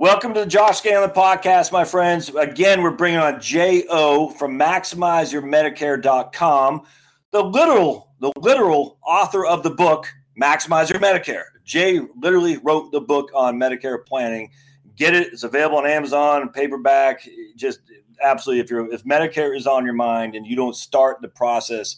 Welcome to the Josh Scandlen podcast, my friends. Again, we're bringing on J.O. from MaximizeYourMedicare.com, the literal, the literal author of the book Maximize Your Medicare. Jae literally wrote the book on Medicare planning. Get it; it's available on Amazon, paperback. Just absolutely, if you're if Medicare is on your mind and you don't start the process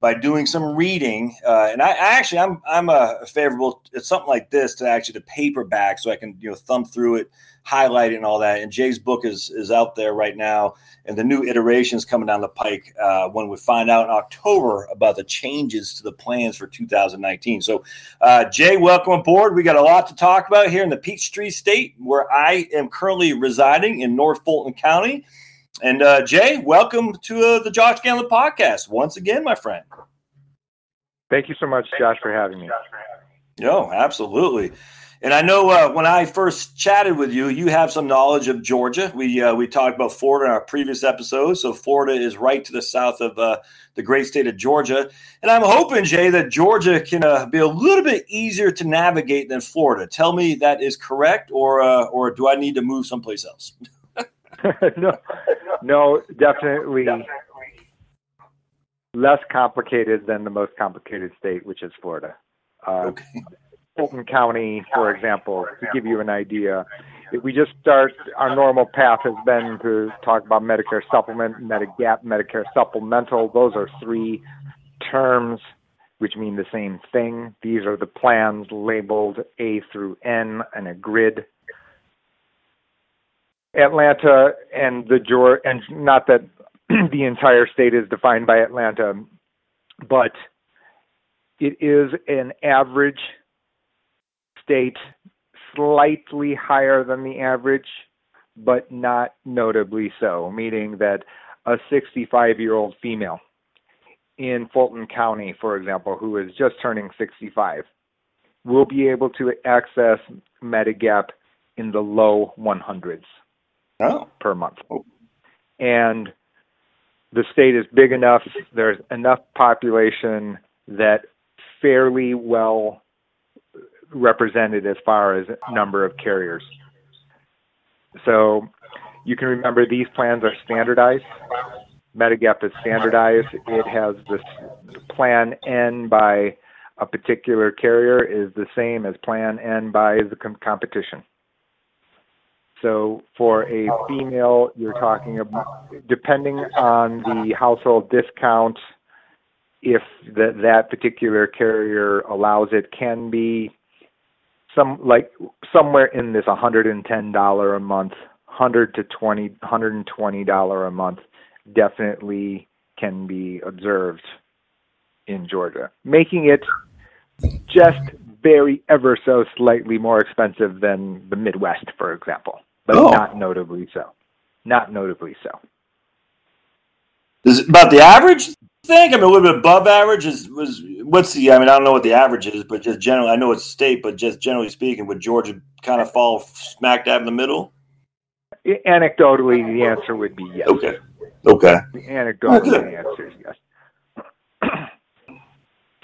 by doing some reading. Uh, and I, I, actually, I'm I'm a favorable. It's something like this to actually the paperback, so I can you know thumb through it, highlight it, and all that. And Jae's book is is out there right now, and the new iterations coming down the pike uh, when we find out in October about the changes to the plans for 2019. So, uh, Jae, welcome aboard. We got a lot to talk about here in the Peachtree State, where I am currently residing in North Fulton County. And uh, Jae, welcome to uh, the Josh Scandlen podcast once again, my friend. Thank you so much, Josh, for having me. No, absolutely. And I know uh, when I first chatted with you, you have some knowledge of Georgia. We uh, we talked about Florida in our previous episode. So Florida is right to the south of uh, the great state of Georgia, and I'm hoping Jae that Georgia can uh, be a little bit easier to navigate than Florida. Tell me that is correct, or uh, or do I need to move someplace else? no, no, definitely less complicated than the most complicated state, which is Florida. Uh, okay. Fulton County, for example, to give you an idea, if we just start, our normal path has been to talk about Medicare supplement, Medigap, Medicare supplemental. Those are three terms which mean the same thing. These are the plans labeled A through N and a grid Atlanta and the Georgia, and not that the entire state is defined by Atlanta, but it is an average state, slightly higher than the average, but not notably so, meaning that a 65 year old female in Fulton County, for example, who is just turning 65, will be able to access Medigap in the low 100s oh. per month. Oh. And the state is big enough, there's enough population that fairly well represented as far as number of carriers. So you can remember these plans are standardized. Medigap is standardized. It has this plan N by a particular carrier is the same as plan N by the com- competition. So for a female, you're talking about, depending on the household discount, if the, that particular carrier allows it, can be some like somewhere in this $110 a month, 100 to 20, $120 a month, definitely can be observed in Georgia, making it just very ever so slightly more expensive than the Midwest, for example but oh. not notably so. Not notably so. Is it about the average thing? I mean, a little bit above average is was what's the? I mean, I don't know what the average is, but just generally, I know it's state, but just generally speaking, would Georgia kind of fall smack dab in the middle? Anecdotally, the answer would be yes. Okay. Okay. Anecdotally, the answer is yes.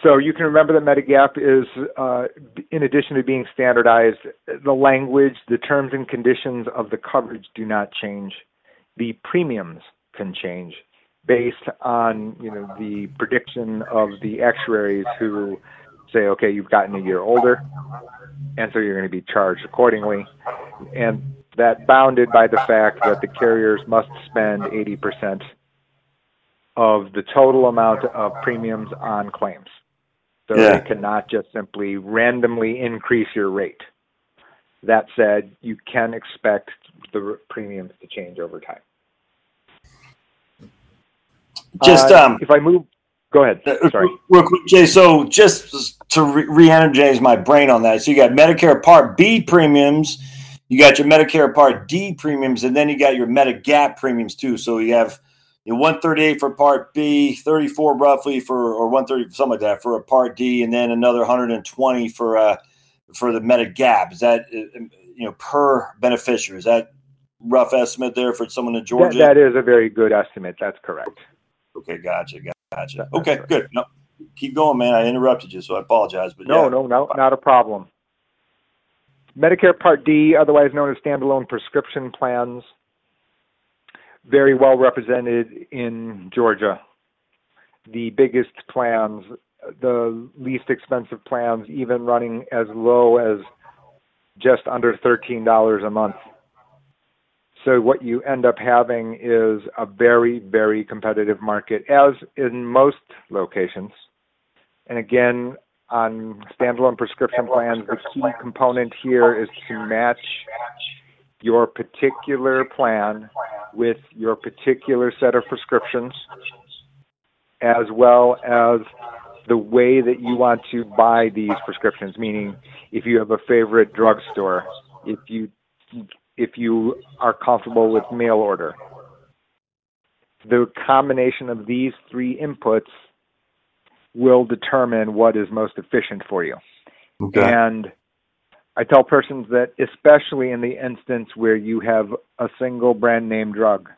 So you can remember that Medigap is, uh, in addition to being standardized, the language, the terms and conditions of the coverage do not change. The premiums can change based on you know the prediction of the actuaries who say, okay, you've gotten a year older, and so you're going to be charged accordingly, and that bounded by the fact that the carriers must spend 80% of the total amount of premiums on claims. So yeah. they cannot just simply randomly increase your rate. That said, you can expect the premiums to change over time. Just uh, um, if I move, go ahead. Uh, Sorry, real quick, Jae. So just to re-energize my brain on that, so you got Medicare Part B premiums, you got your Medicare Part D premiums, and then you got your Medigap premiums too. So you have you know, 138 for Part B, 34 roughly for or 130 something like that for a Part D, and then another 120 for uh for the Medigap. Is that uh, um, you know per beneficiary? Is that rough estimate there for someone in Georgia? that, that is a very good estimate. That's correct. Okay, gotcha, gotcha. Okay, good. No, keep going, man. I interrupted you, so I apologize. But no, yeah. no, no, not a problem. Medicare Part D, otherwise known as standalone prescription plans, very well represented in Georgia. The biggest plans, the least expensive plans, even running as low as just under $13 a month. So what you end up having is a very, very competitive market, as in most locations. And again, on standalone prescription plans, the key component here is to match your particular plan with your particular set of prescriptions, as well as the way that you want to buy these prescriptions. Meaning, if you have a favorite drugstore, if you if you are comfortable with mail order, the combination of these three inputs will determine what is most efficient for you. Okay. And I tell persons that, especially in the instance where you have a single brand name drug,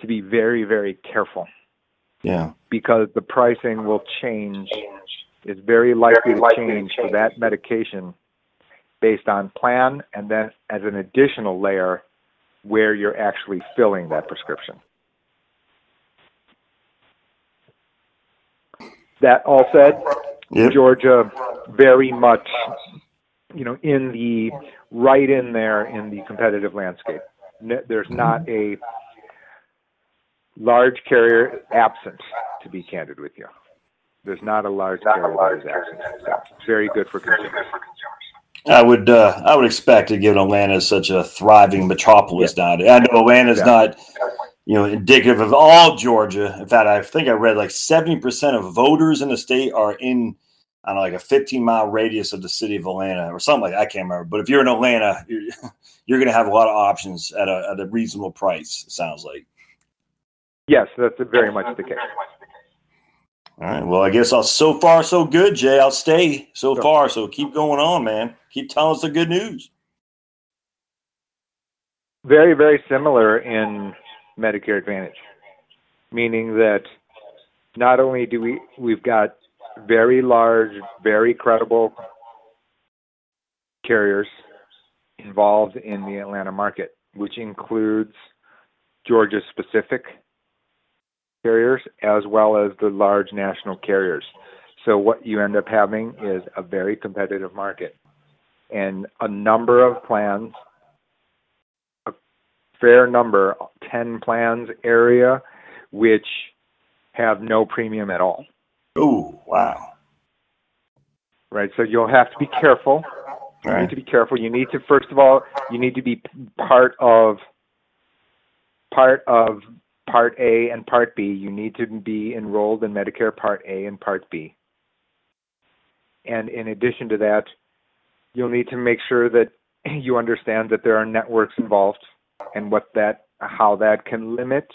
to be very, very careful. Yeah. Because the pricing will change, is very likely to change for that medication based on plan and then as an additional layer where you're actually filling that prescription. That all said, yep. Georgia very much, you know, in the right in there in the competitive landscape. There's not a large carrier absent, to be candid with you. There's not a large carrier that is absent. So very good for consumers. I would uh, I would expect to given Atlanta is such a thriving metropolis yeah. nowadays. I know Atlanta's yeah. not you know, indicative of all Georgia. In fact, I think I read like 70% of voters in the state are in, I don't know, like a 15 mile radius of the city of Atlanta or something like that. I can't remember. But if you're in Atlanta, you're, you're going to have a lot of options at a, at a reasonable price, it sounds like. Yes, that's very much the case. All right. Well, I guess I'll, so far so good, Jae. I'll stay so sure. far. So keep going on, man. Keep telling us the good news. Very, very similar in Medicare Advantage, meaning that not only do we we've got very large, very credible carriers involved in the Atlanta market, which includes Georgia specific carriers as well as the large national carriers. So what you end up having is a very competitive market and a number of plans a fair number, 10 plans area, which have no premium at all. Oh, wow. Right. So you'll have to be careful. You right. need to be careful. You need to, first of all, you need to be part of part of Part A and Part B. You need to be enrolled in Medicare Part A and Part B. And in addition to that, you'll need to make sure that you understand that there are networks involved and what that how that can limit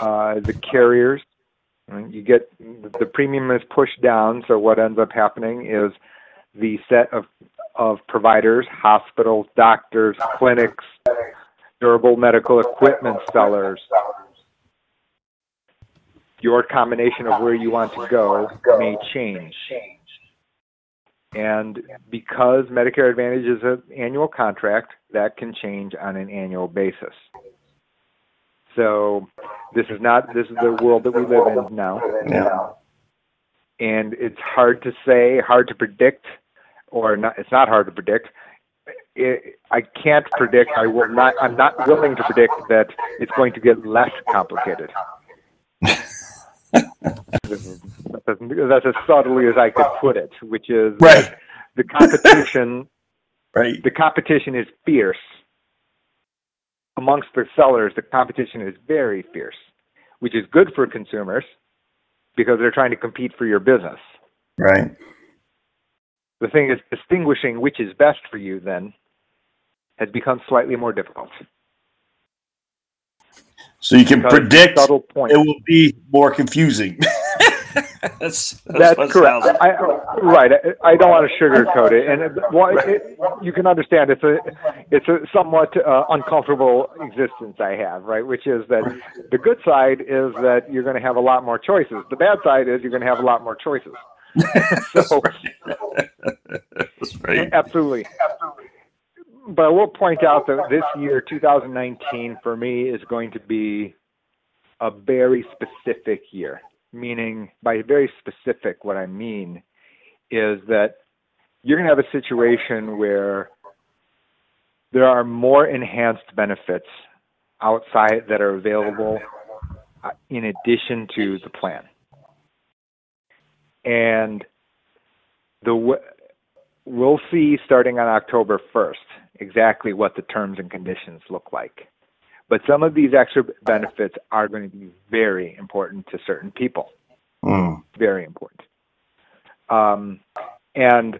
uh, the carriers. You get the premium is pushed down, so what ends up happening is the set of of providers, hospitals, doctors, clinics, durable medical equipment sellers. Your combination of where you want to go may change. And because Medicare Advantage is an annual contract, that can change on an annual basis. So this is not this is the world that we live in now. Yeah. And it's hard to say, hard to predict, or not. It's not hard to predict. It, I can't predict. I will not. I'm not willing to predict that it's going to get less complicated. that's as subtly as I could put it, which is right. the competition. right. The competition is fierce amongst the sellers. The competition is very fierce, which is good for consumers because they're trying to compete for your business. Right. The thing is, distinguishing which is best for you then has become slightly more difficult. So you can because predict it will be more confusing. that's that's, that's correct. I, right. I, I, don't want to sugarcoat it, and well, right. it, you can understand it's a it's a somewhat uh, uncomfortable existence I have, right? Which is that the good side is that you're going to have a lot more choices. The bad side is you're going to have a lot more choices. so, That's right. Absolutely. But I will point out that this year, 2019, for me, is going to be a very specific year. Meaning, by very specific, what I mean is that you're going to have a situation where there are more enhanced benefits outside that are available uh, in addition to the plan. And the we'll see starting on October 1st exactly what the terms and conditions look like. But some of these extra benefits are going to be very important to certain people. Mm. Very important. Um, and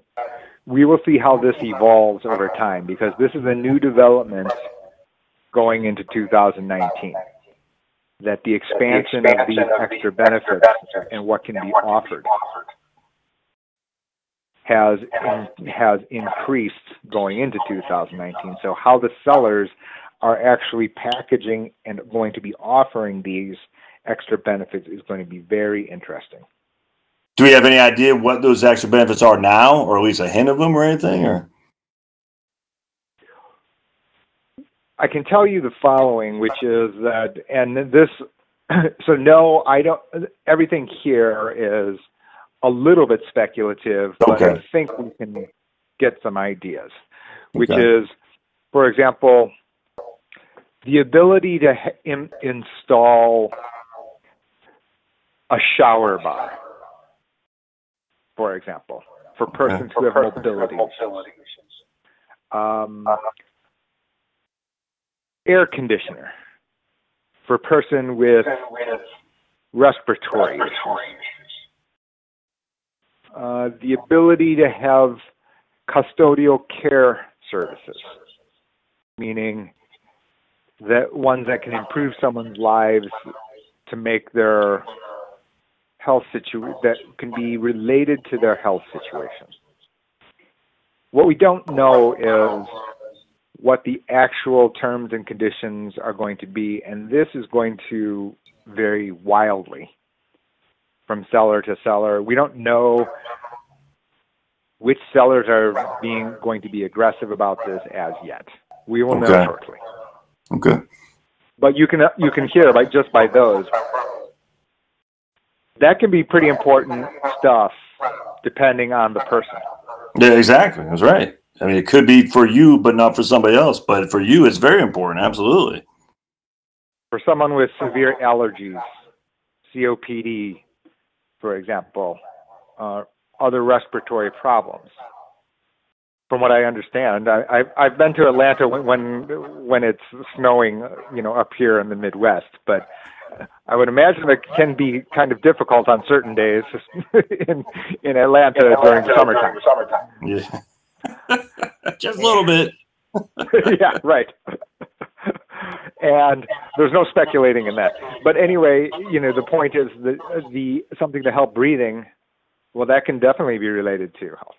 we will see how this evolves over time because this is a new development going into 2019 that the expansion of these extra benefits and what can be offered has in, has increased going into 2019. So how the sellers are actually packaging and going to be offering these extra benefits is going to be very interesting. Do we have any idea what those extra benefits are now, or at least a hint of them, or anything? Or I can tell you the following, which is that, and this, so no, I don't. Everything here is a little bit speculative, but Okay. I think we can get some ideas, which Okay. is, for example, the ability to in, install a shower bar, for example, for persons who have mobility issues. Um, air conditioner for person with respiratory issues. Uh, the ability to have custodial care services, meaning that ones that can improve someone's lives to make their health situation that can be related to their health situation. What we don't know is what the actual terms and conditions are going to be, and this is going to vary wildly from seller to seller. We don't know which sellers are being going to be aggressive about this as yet. We will know shortly. Okay, But you can you can hear like just by those. That can be pretty important stuff depending on the person. yeah, exactly. That's right. I mean, it could be for you, but not for somebody else. But for you, it's very important. Absolutely. For someone with severe allergies, COPD, for example, uh, other respiratory problems. From what I understand, I, I've I've been to Atlanta when when when it's snowing, you know, up here in the Midwest, but I would imagine it can be kind of difficult on certain days in in Atlanta during the summertime. Yeah, just a little bit. yeah, right. and there's no speculating in that. But anyway, you know, the point is that the something to help breathing, well, that can definitely be related to health.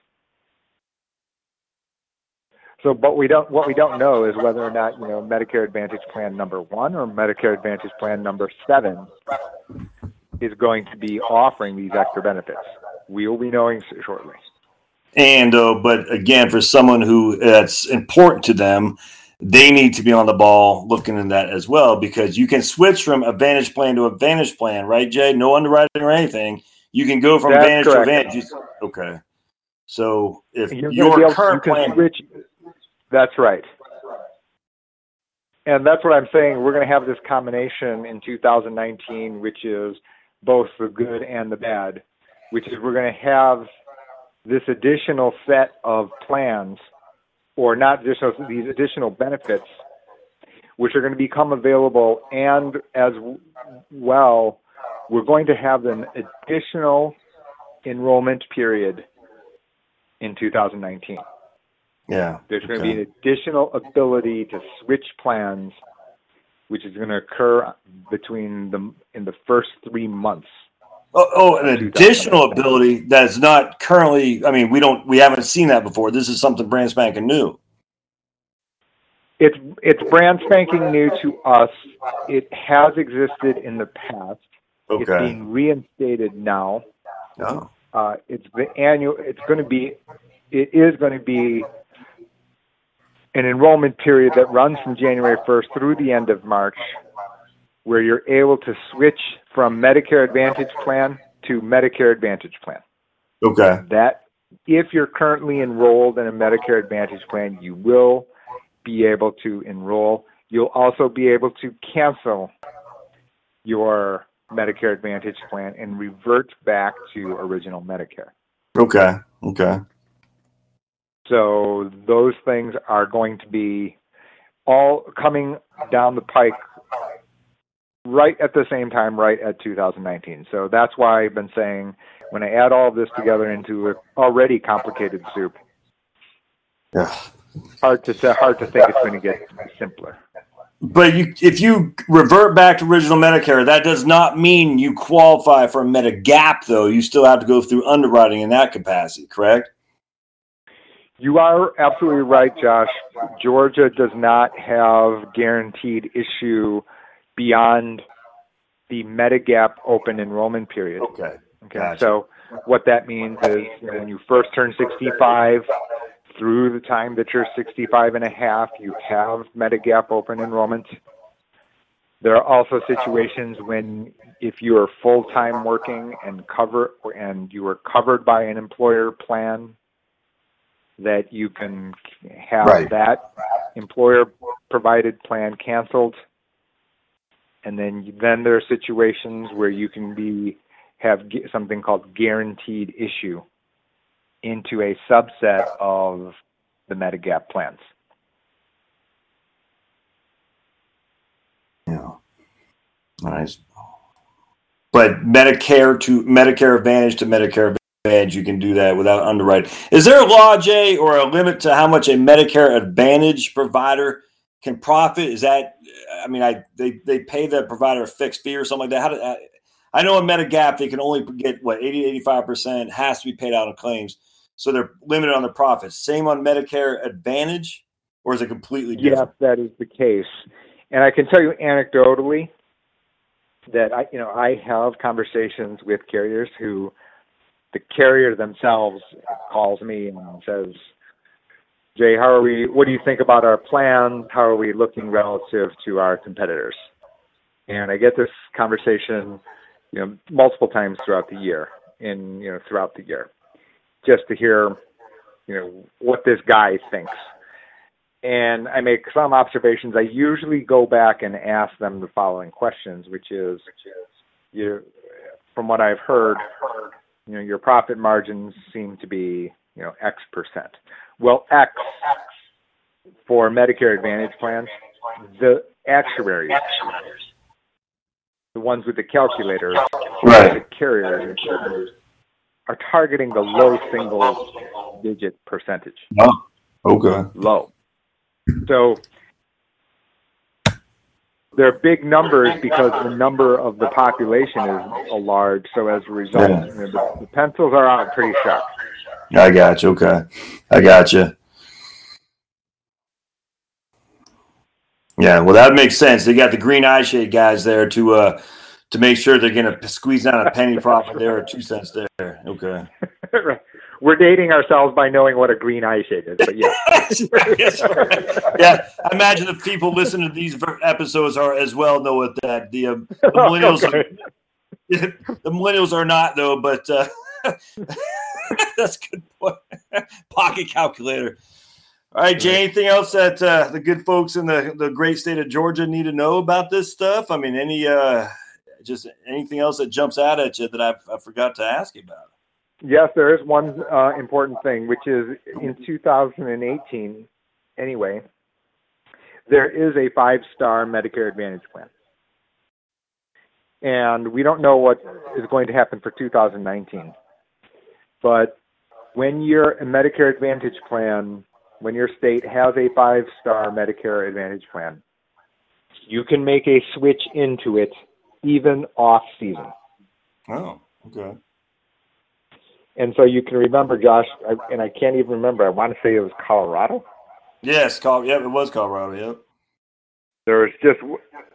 So, but we don't. What we don't know is whether or not you know Medicare Advantage Plan number one or Medicare Advantage Plan number seven is going to be offering these extra benefits. We will be knowing shortly. And uh, but again, for someone who that's important to them, they need to be on the ball looking in that as well because you can switch from Advantage plan to Advantage plan, right, Jae? No underwriting or anything. You can go from That's Advantage correct. to Advantage. Okay. So if You're your current plan, switch. That's right. And that's what I'm saying. We're going to have this combination in 2019, which is both the good and the bad, which is we're going to have this additional set of plans, or not additional, these additional benefits, which are going to become available, and as well, we're going to have an additional enrollment period in 2019. Yeah, There's going to be an additional ability to switch plans, which is going to occur between the in the first three months. Oh, oh, an additional ability that is not currently. I mean, we don't, we haven't seen that before. This is something brand spanking new. It's it's brand spanking new to us. It has existed in the past. Okay. It's being reinstated now. Oh. Uh, it's the annual. It's going to be it is going to be an enrollment period that runs from January 1st through the end of March, where you're able to switch from Medicare Advantage plan to Medicare Advantage plan. Okay. That if you're currently enrolled in a Medicare Advantage plan, you will be able to enroll. You'll also be able to cancel your Medicare Advantage plan and revert back to original Medicare. Okay. Okay. So those things are going to be all coming down the pike right at the same time, right at 2019. So that's why I've been saying when I add all of this together into an already complicated soup, Yeah. hard to say, hard to think it's going to get simpler. But you, if you revert back to original Medicare, that does not mean you qualify for a Medigap, though. You still have to go through underwriting in that capacity, correct? You are absolutely right, Josh. Georgia does not have guaranteed issue beyond the Medigap open enrollment period. Okay. Okay. Gotcha. So what that means is you know, when you first turn 65 through the time that you're 65 and a half, you have Medigap open enrollment. There are also situations when if you are full-time working and cover and you are covered by an employer plan that you can have Right. that employer provided plan canceled and then then there are situations where you can be have something called guaranteed issue into a subset of the Medigap plans. Yeah. Nice. But Medicare to Medicare Advantage to Medicare Advantage, you can do that without underwriting. Is there a law, Jae, or a limit to how much a Medicare Advantage provider can profit? Is that, I mean, I they, they pay the provider a fixed fee or something like that. How do, I, I know in Medigap they can only get what 80 85% has to be paid out on claims, so they're limited on the profits. Same on Medicare Advantage, or is it completely different? Yes, that is the case. And I can tell you anecdotally that I you know I have conversations with carriers who the carrier themselves calls me and says, Jae, how are we what do you think about our plan? How are we looking relative to our competitors? And I get this conversation, you know, multiple times throughout the year in you know, throughout the year. Just to hear, you know, what this guy thinks and I make some observations. I usually go back and ask them the following questions, which is, you, from what I've heard, your profit margins seem to be, you know, X percent. Well, X for Medicare Advantage plans, the actuaries, the ones with the calculators, Right. the carriers, are targeting the low single digit percentage Oh, okay. low. So they're big numbers because the number of the population is a large. So as a result, Yeah. you know, the, the pencils are out pretty sharp. I got you. Okay, I got you. Yeah, well, that makes sense. They got the green eye shade guys there to uh to make sure they're going to squeeze down a penny profit there or two cents there. Okay. Right. We're dating ourselves by knowing what a green eye shade is, but yeah. Yeah, I imagine the people listening to these episodes are as well know what that the, um, the millennials Okay. the millennials are not though, but uh, that's a good point. Pocket calculator. All right, Jae. Anything else that uh, the good folks in the, the great state of Georgia need to know about this stuff? I mean, any uh, just anything else that jumps out at you that I've, I forgot to ask you about? Yes, there is one uh, important thing, which is in 2018, anyway, there is a five star Medicare Advantage plan. And we don't know what is going to happen for 2019. But when you're a Medicare Advantage plan, when your state has a five star Medicare Advantage plan, you can make a switch into it even off season. Oh, okay. And so you can remember, Josh, I, and I can't even remember. I want to say it was Colorado. Yes, Col- yep, it was Colorado. Yep. There's just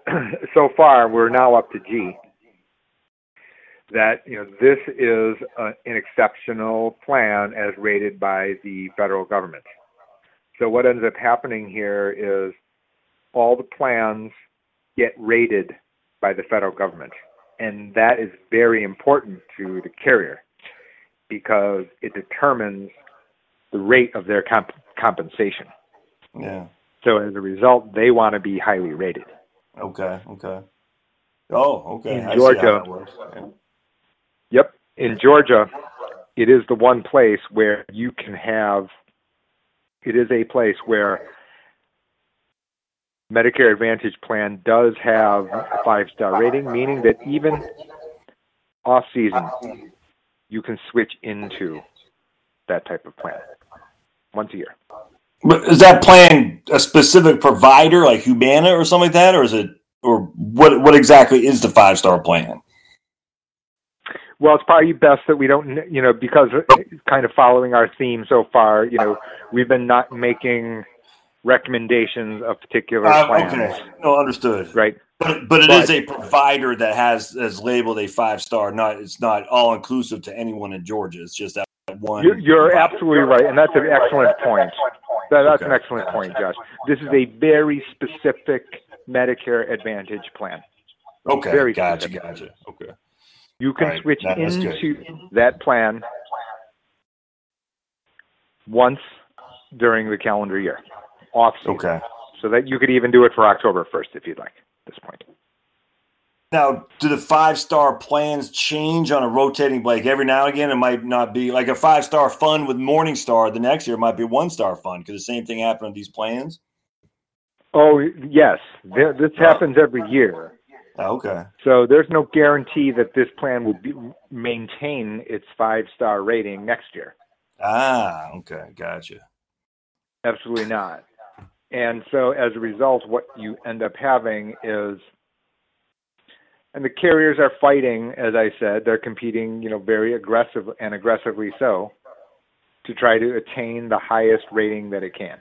so far we're now up to G. that you know this is a, an exceptional plan as rated by the federal government. So what ends up happening here is all the plans get rated by the federal government, and that is very important to the carrier because it determines the rate of their comp- compensation. Yeah. So as a result, they want to be highly rated. Okay. Okay. Oh, okay. In I Georgia. Yeah. Yep. In Georgia, it is the one place where you can have, it is a place where Medicare Advantage plan does have a five star rating, meaning that even off season, you can switch into that type of plan once a year. But is that plan a specific provider like Humana or something like that, or is it, or what? What exactly is the five star plan? Well, it's probably best that we don't, you know, because kind of following our theme so far, you know, we've been not making recommendations of particular Uh, plans, okay, no, understood. right? But but it But- is a provider that has has labeled a five star. Not it's not all inclusive to anyone in Georgia. It's just that one. You're, you're absolutely right, and that's an excellent point. That, that's an excellent point, Josh. This is a very specific Medicare Advantage plan. okay. very gotcha, specific. gotcha. Okay. You can Right, switch that- into that plan once during the calendar year, off season. Okay. So that you could even do it for October 1st if you'd like at this point. Now, do the five star plans change on a rotating like every now and again? It might not be like a five star fund with Morningstar. The next year might be one star fund because the same thing happened with these plans. Oh, yes. This happens every year. Oh, okay. So there's no guarantee that this plan will be, maintain its five star rating next year. Ah, okay. Gotcha. Absolutely not. And so as a result, what you end up having is, and the carriers are fighting, as I said, they're competing, you know, very aggressive and aggressively so, to try to attain the highest rating that it can.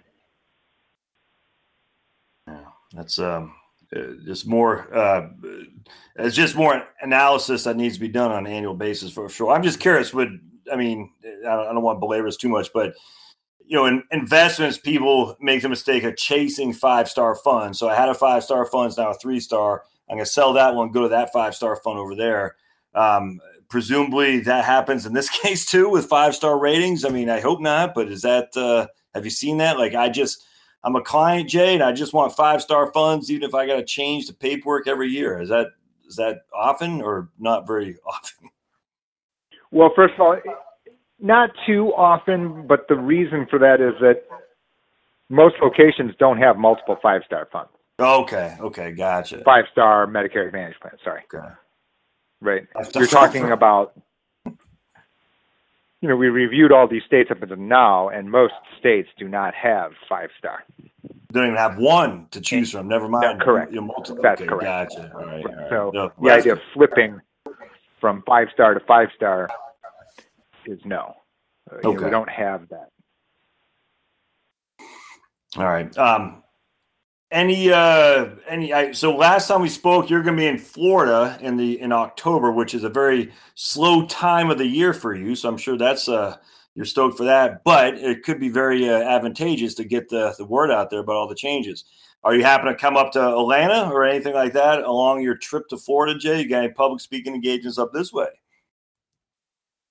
Yeah, that's um, just more. Uh, it's just more analysis that needs to be done on an annual basis for sure. I'm just curious. Would I mean? I don't, I don't want to belabor this too much, but you know, in investments, people make the mistake of chasing five star funds. So I had a five star fund, now a three star. I'm going to sell that one, go to that five star fund over there. Um, presumably that happens in this case too with five star ratings. I mean, I hope not, but is that? Uh, have you seen that? Like, I just I'm a client, Jae, and I just want five star funds, even if I got to change the paperwork every year. Is that is that often or not very often? Well, first of all, not too often, but the reason for that is that most locations don't have multiple five star funds, Okay, okay, gotcha. five star Medicare Advantage plans. Sorry. Okay. Right. You're talking about, you know, we reviewed all these states up until now, and most states do not have five star. Don't even have one to choose from. Never mind. That's correct. You're multi- That's okay, correct. Gotcha. All right. all right. So No, the idea of flipping from five star to five star is no. Uh, you know, we don't have that. All right. Um, any uh any I, so last time we spoke you're going to be in Florida in the in October which is a very slow time of the year for you so I'm sure that's uh you're stoked for that but it could be very uh, advantageous to get the the word out there about all the changes. Are you happen to come up to Atlanta or anything like that along your trip to Florida Jae you got any public speaking engagements up this way?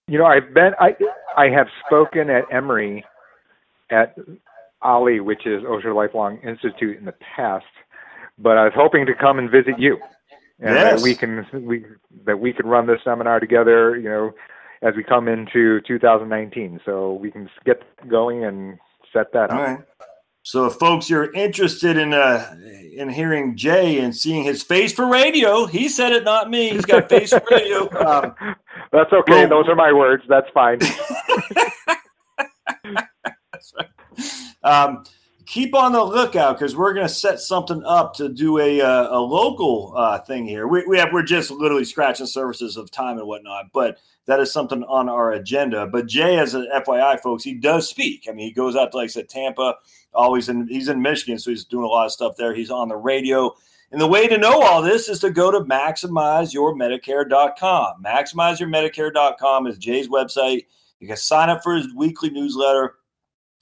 You know, I've been I I have spoken at Emory at OLLI, which is Osher Lifelong Institute, in the past, but I was hoping to come and visit you, and Yes. that we can we that we can run this seminar together. You know, as we come into 2019, so we can get going and set that All up. right. So, if folks you're interested in uh, in hearing Jae and seeing his face for radio, he said it, not me. He's got face for radio. Um, That's okay. well- Those are my words. That's fine. um, keep on the lookout because we're going to set something up to do a uh, a local uh, thing here. We, we have we're just literally scratching surfaces of time and whatnot, but that is something on our agenda. But Jae, as a FYI, folks, he does speak. I mean, he goes out to like I said, Tampa. Always in he's in Michigan, so he's doing a lot of stuff there. He's on the radio. And the way to know all this is to go to maximizeyourmedicare.com. Maximizeyourmedicare.com is Jae's website. You can sign up for his weekly newsletter.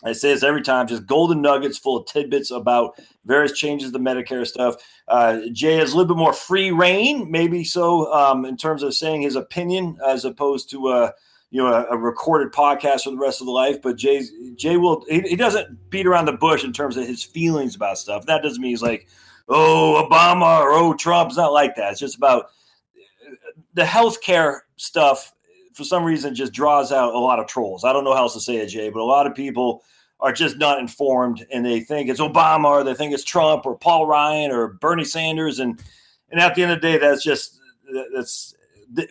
I say this every time, just golden nuggets full of tidbits about various changes to Medicare stuff. Uh, Jae has a little bit more free reign, maybe so, um, in terms of saying his opinion as opposed to a you know a, a, recorded podcast for the rest of the life. But Jae Jae will he, he, doesn't beat around the bush in terms of his feelings about stuff. That doesn't mean he's like, oh Obama or oh Trump's not like that. It's just about the healthcare stuff. For some reason, just draws out a lot of trolls. I don't know how else to say it, Jae, but a lot of people are just not informed and they think it's Obama or they think it's Trump or Paul Ryan or Bernie Sanders and and at the end of the day that's just that's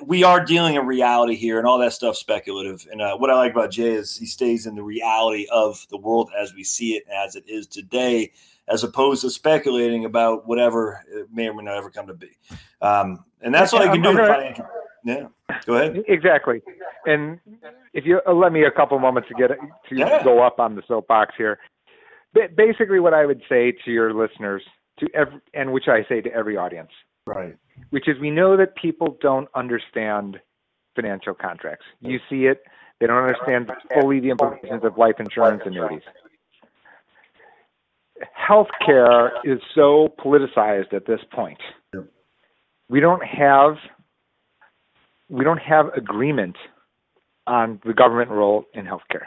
we are dealing in reality here and all that stuff speculative and uh, what I like about Jae is he stays in the reality of the world as we see it as it is today as opposed to speculating about whatever it may or may not ever come to be um, and that's all you can do financial yeah go ahead exactly and if you uh, let me a couple moments to get to yeah. go up on the soapbox here. basically, what I would say to your listeners, to every, and which I say to every audience, right, which is we know that people don't understand financial contracts. You see it; they don't understand fully the implications of life insurance annuities. Healthcare is so politicized at this point. We don't have we don't have agreement on the government role in healthcare.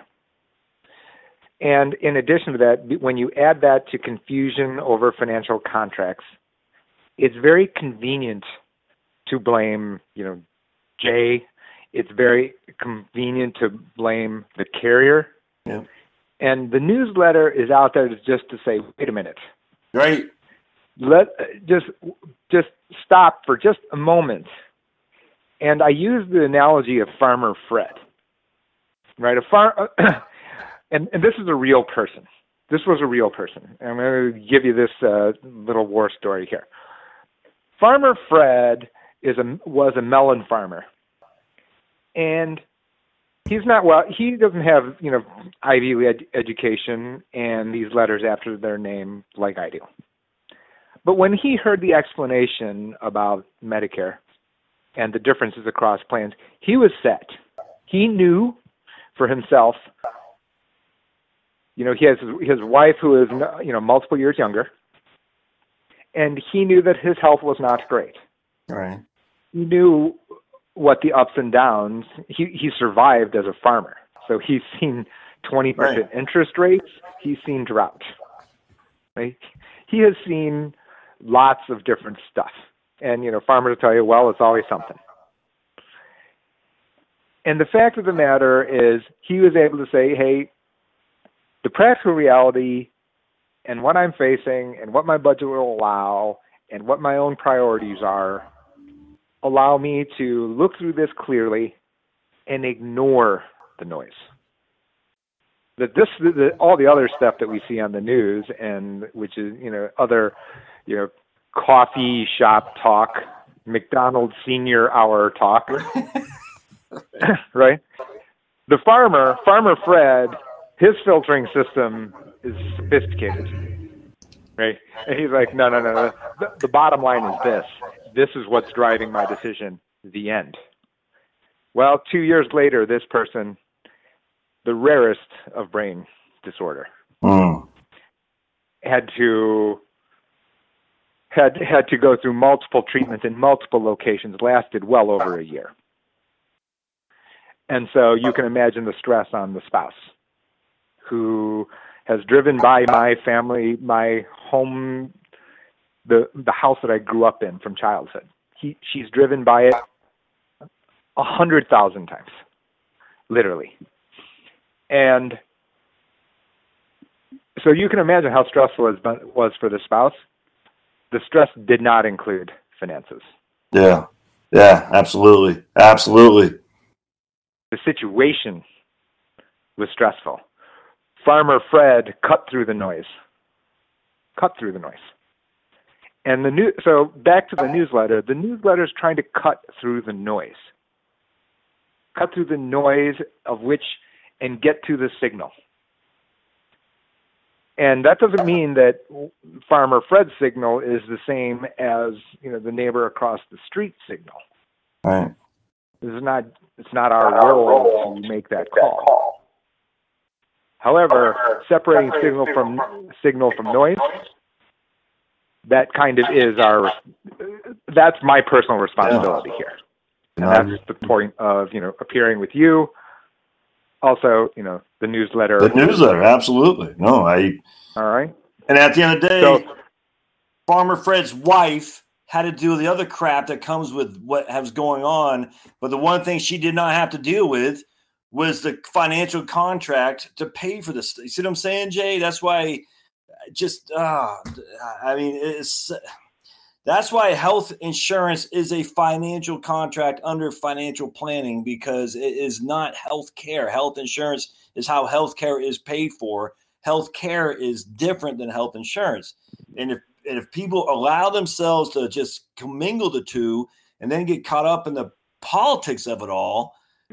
And in addition to that, when you add that to confusion over financial contracts, it's very convenient to blame, you know, Jae. It's very convenient to blame the carrier. Yeah. And the newsletter is out there just to say, wait a minute. Right. Let just just stop for just a moment. And I use the analogy of Farmer Fred right? A far, and and this is a real person. This was a real person. I'm going to give you this uh, little war story here. Farmer Fred is a was a melon farmer, and he's not well. He doesn't have you know Ivy League education and these letters after their name like I do. But when he heard the explanation about Medicare and the differences across plans, he was set. He knew for himself. You know, he has his wife who is you know multiple years younger, and he knew that his health was not great. Right. He knew what the ups and downs. He he survived as a farmer, so he's seen twenty percent right. interest rates. He's seen drought. Right. He has seen lots of different stuff, and you know, farmers will tell you, well, it's always something. And the fact of the matter is, he was able to say, hey, the practical reality and what I'm facing and what my budget will allow and what my own priorities are allow me to look through this clearly and ignore the noise. That this, the, all the other stuff that we see on the news and which is, you know, other, you know, coffee shop talk, McDonald's senior hour talk. right? The farmer, Farmer Fred, his filtering system is sophisticated, right? And he's like, no, no, no, no. The, the bottom line is this. This is what's driving my decision. The end. Well, two years later, this person, the rarest of brain disorder, mm. had to had had to go through multiple treatments in multiple locations. Lasted well over a year. And so you can imagine the stress on the spouse who has driven by my family, my home, the the house that I grew up in from childhood. He she's driven by it a hundred thousand times, literally. And so you can imagine how stressful it was for the spouse. The stress did not include finances. Yeah, yeah, absolutely, absolutely. The situation was stressful. Farmer Fred cut through the noise. Cut through the noise. And the new so back to the newsletter. The newsletter is trying to cut through the noise. Cut through the noise of which and get to the signal. and that doesn't mean that Farmer Fred's signal is the same as you know the neighbor across the street signal. Right. This is not it's not our role to make that call. However, separating signal from signal from noise, that kind of is our that's my personal responsibility here. And that's the point of, you know, appearing with you. Also, you know, the newsletter. The newsletter, absolutely. No, I All right. And at the end of the day, So- Farmer Fred's wife had to deal with the other crap that comes with what was going on. But the one thing she did not have to deal with was the financial contract to pay for this. You see what I'm saying, Jae? That's why just uh, I mean it's that's why health insurance is a financial contract under financial planning because it is not health care. Health insurance is how health care is paid for. Health care is different than health insurance. And if and if people allow themselves to just commingle the two and then get caught up in the politics of it all,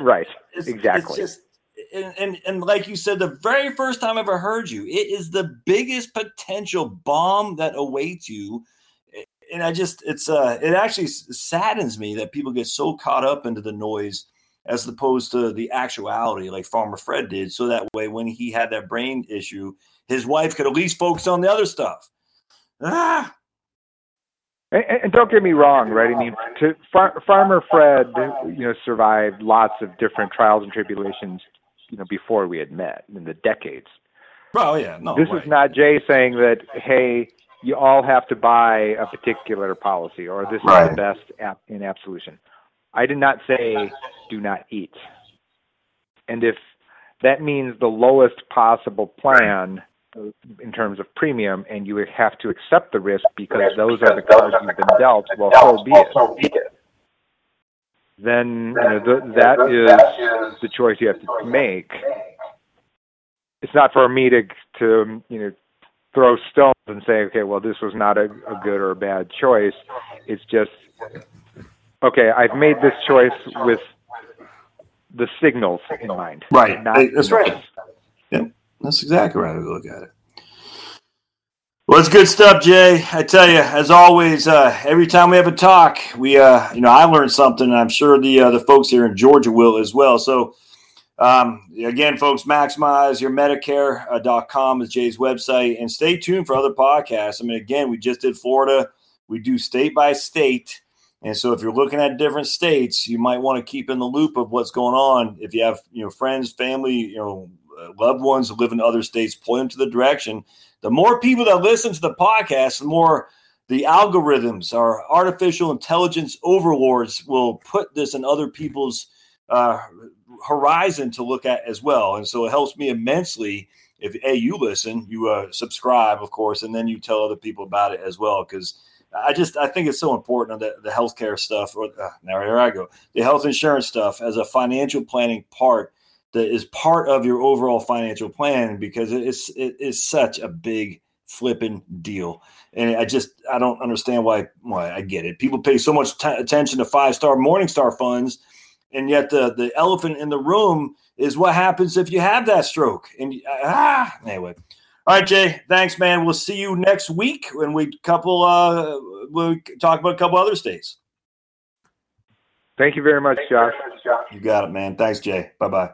right. it's, Exactly. It's just, and, and and like you said, the very first time I ever heard you, it is the biggest potential bomb that awaits you. And I just, it's uh, it actually saddens me that people get so caught up into the noise as opposed to the actuality, like Farmer Fred did. So that way, when he had that brain issue, his wife could at least focus on the other stuff. Ah, And, and don't get me wrong, right? I mean, to, Far, Farmer Fred, you know, survived lots of different trials and tribulations, you know, before we had met in the decades. bro, yeah, no, this right. is not Jae saying that, hey, you all have to buy a particular policy or this is the best app in absolution. I did not say do not eat. And if that means the lowest possible plan in terms of premium and you have to accept the risk because those are the cards you've been dealt, well, so be it. Then you know, that is the choice you have to make. It's not for me to to you know throw stones and say, okay, well, this was not a, a good or a bad choice. It's just, okay, I've made this choice with the signals in mind. Right. Not that's right. Yep. That's exactly right. We look at it. Well, it's good stuff, Jae. I tell you, as always, uh, every time we have a talk, we, uh, you know, I learned something, and I'm sure the uh, the folks here in Georgia will as well. So, um, again, folks, maximize your Medicare.com is Jae's website, and stay tuned for other podcasts. I mean, again, we just did Florida. We do state by state. And so if you're looking at different states, you might want to keep in the loop of what's going on. If you have, you know, friends, family, you know, uh, loved ones who live in other states, point them to the direction. The more people that listen to the podcast, the more the algorithms, our artificial intelligence overlords will put this in other people's uh, horizon to look at as well. And so it helps me immensely if a you listen, you uh, subscribe, of course, and then you tell other people about it as well. Because I just I think it's so important the the healthcare stuff. Or uh, now here I go, the health insurance stuff as a financial planning part that is part of your overall financial plan because it's it is such a big flipping deal. And I just I don't understand why why I get it. People pay so much t- attention to five star Morningstar funds, and yet the the elephant in the room is what happens if you have that stroke. And ah, anyway. All right, Jae. Thanks, man. We'll see you next week when we couple uh we talk about a couple other states. Thank you very much, Josh. You got it, man. Thanks, Jae. Bye bye.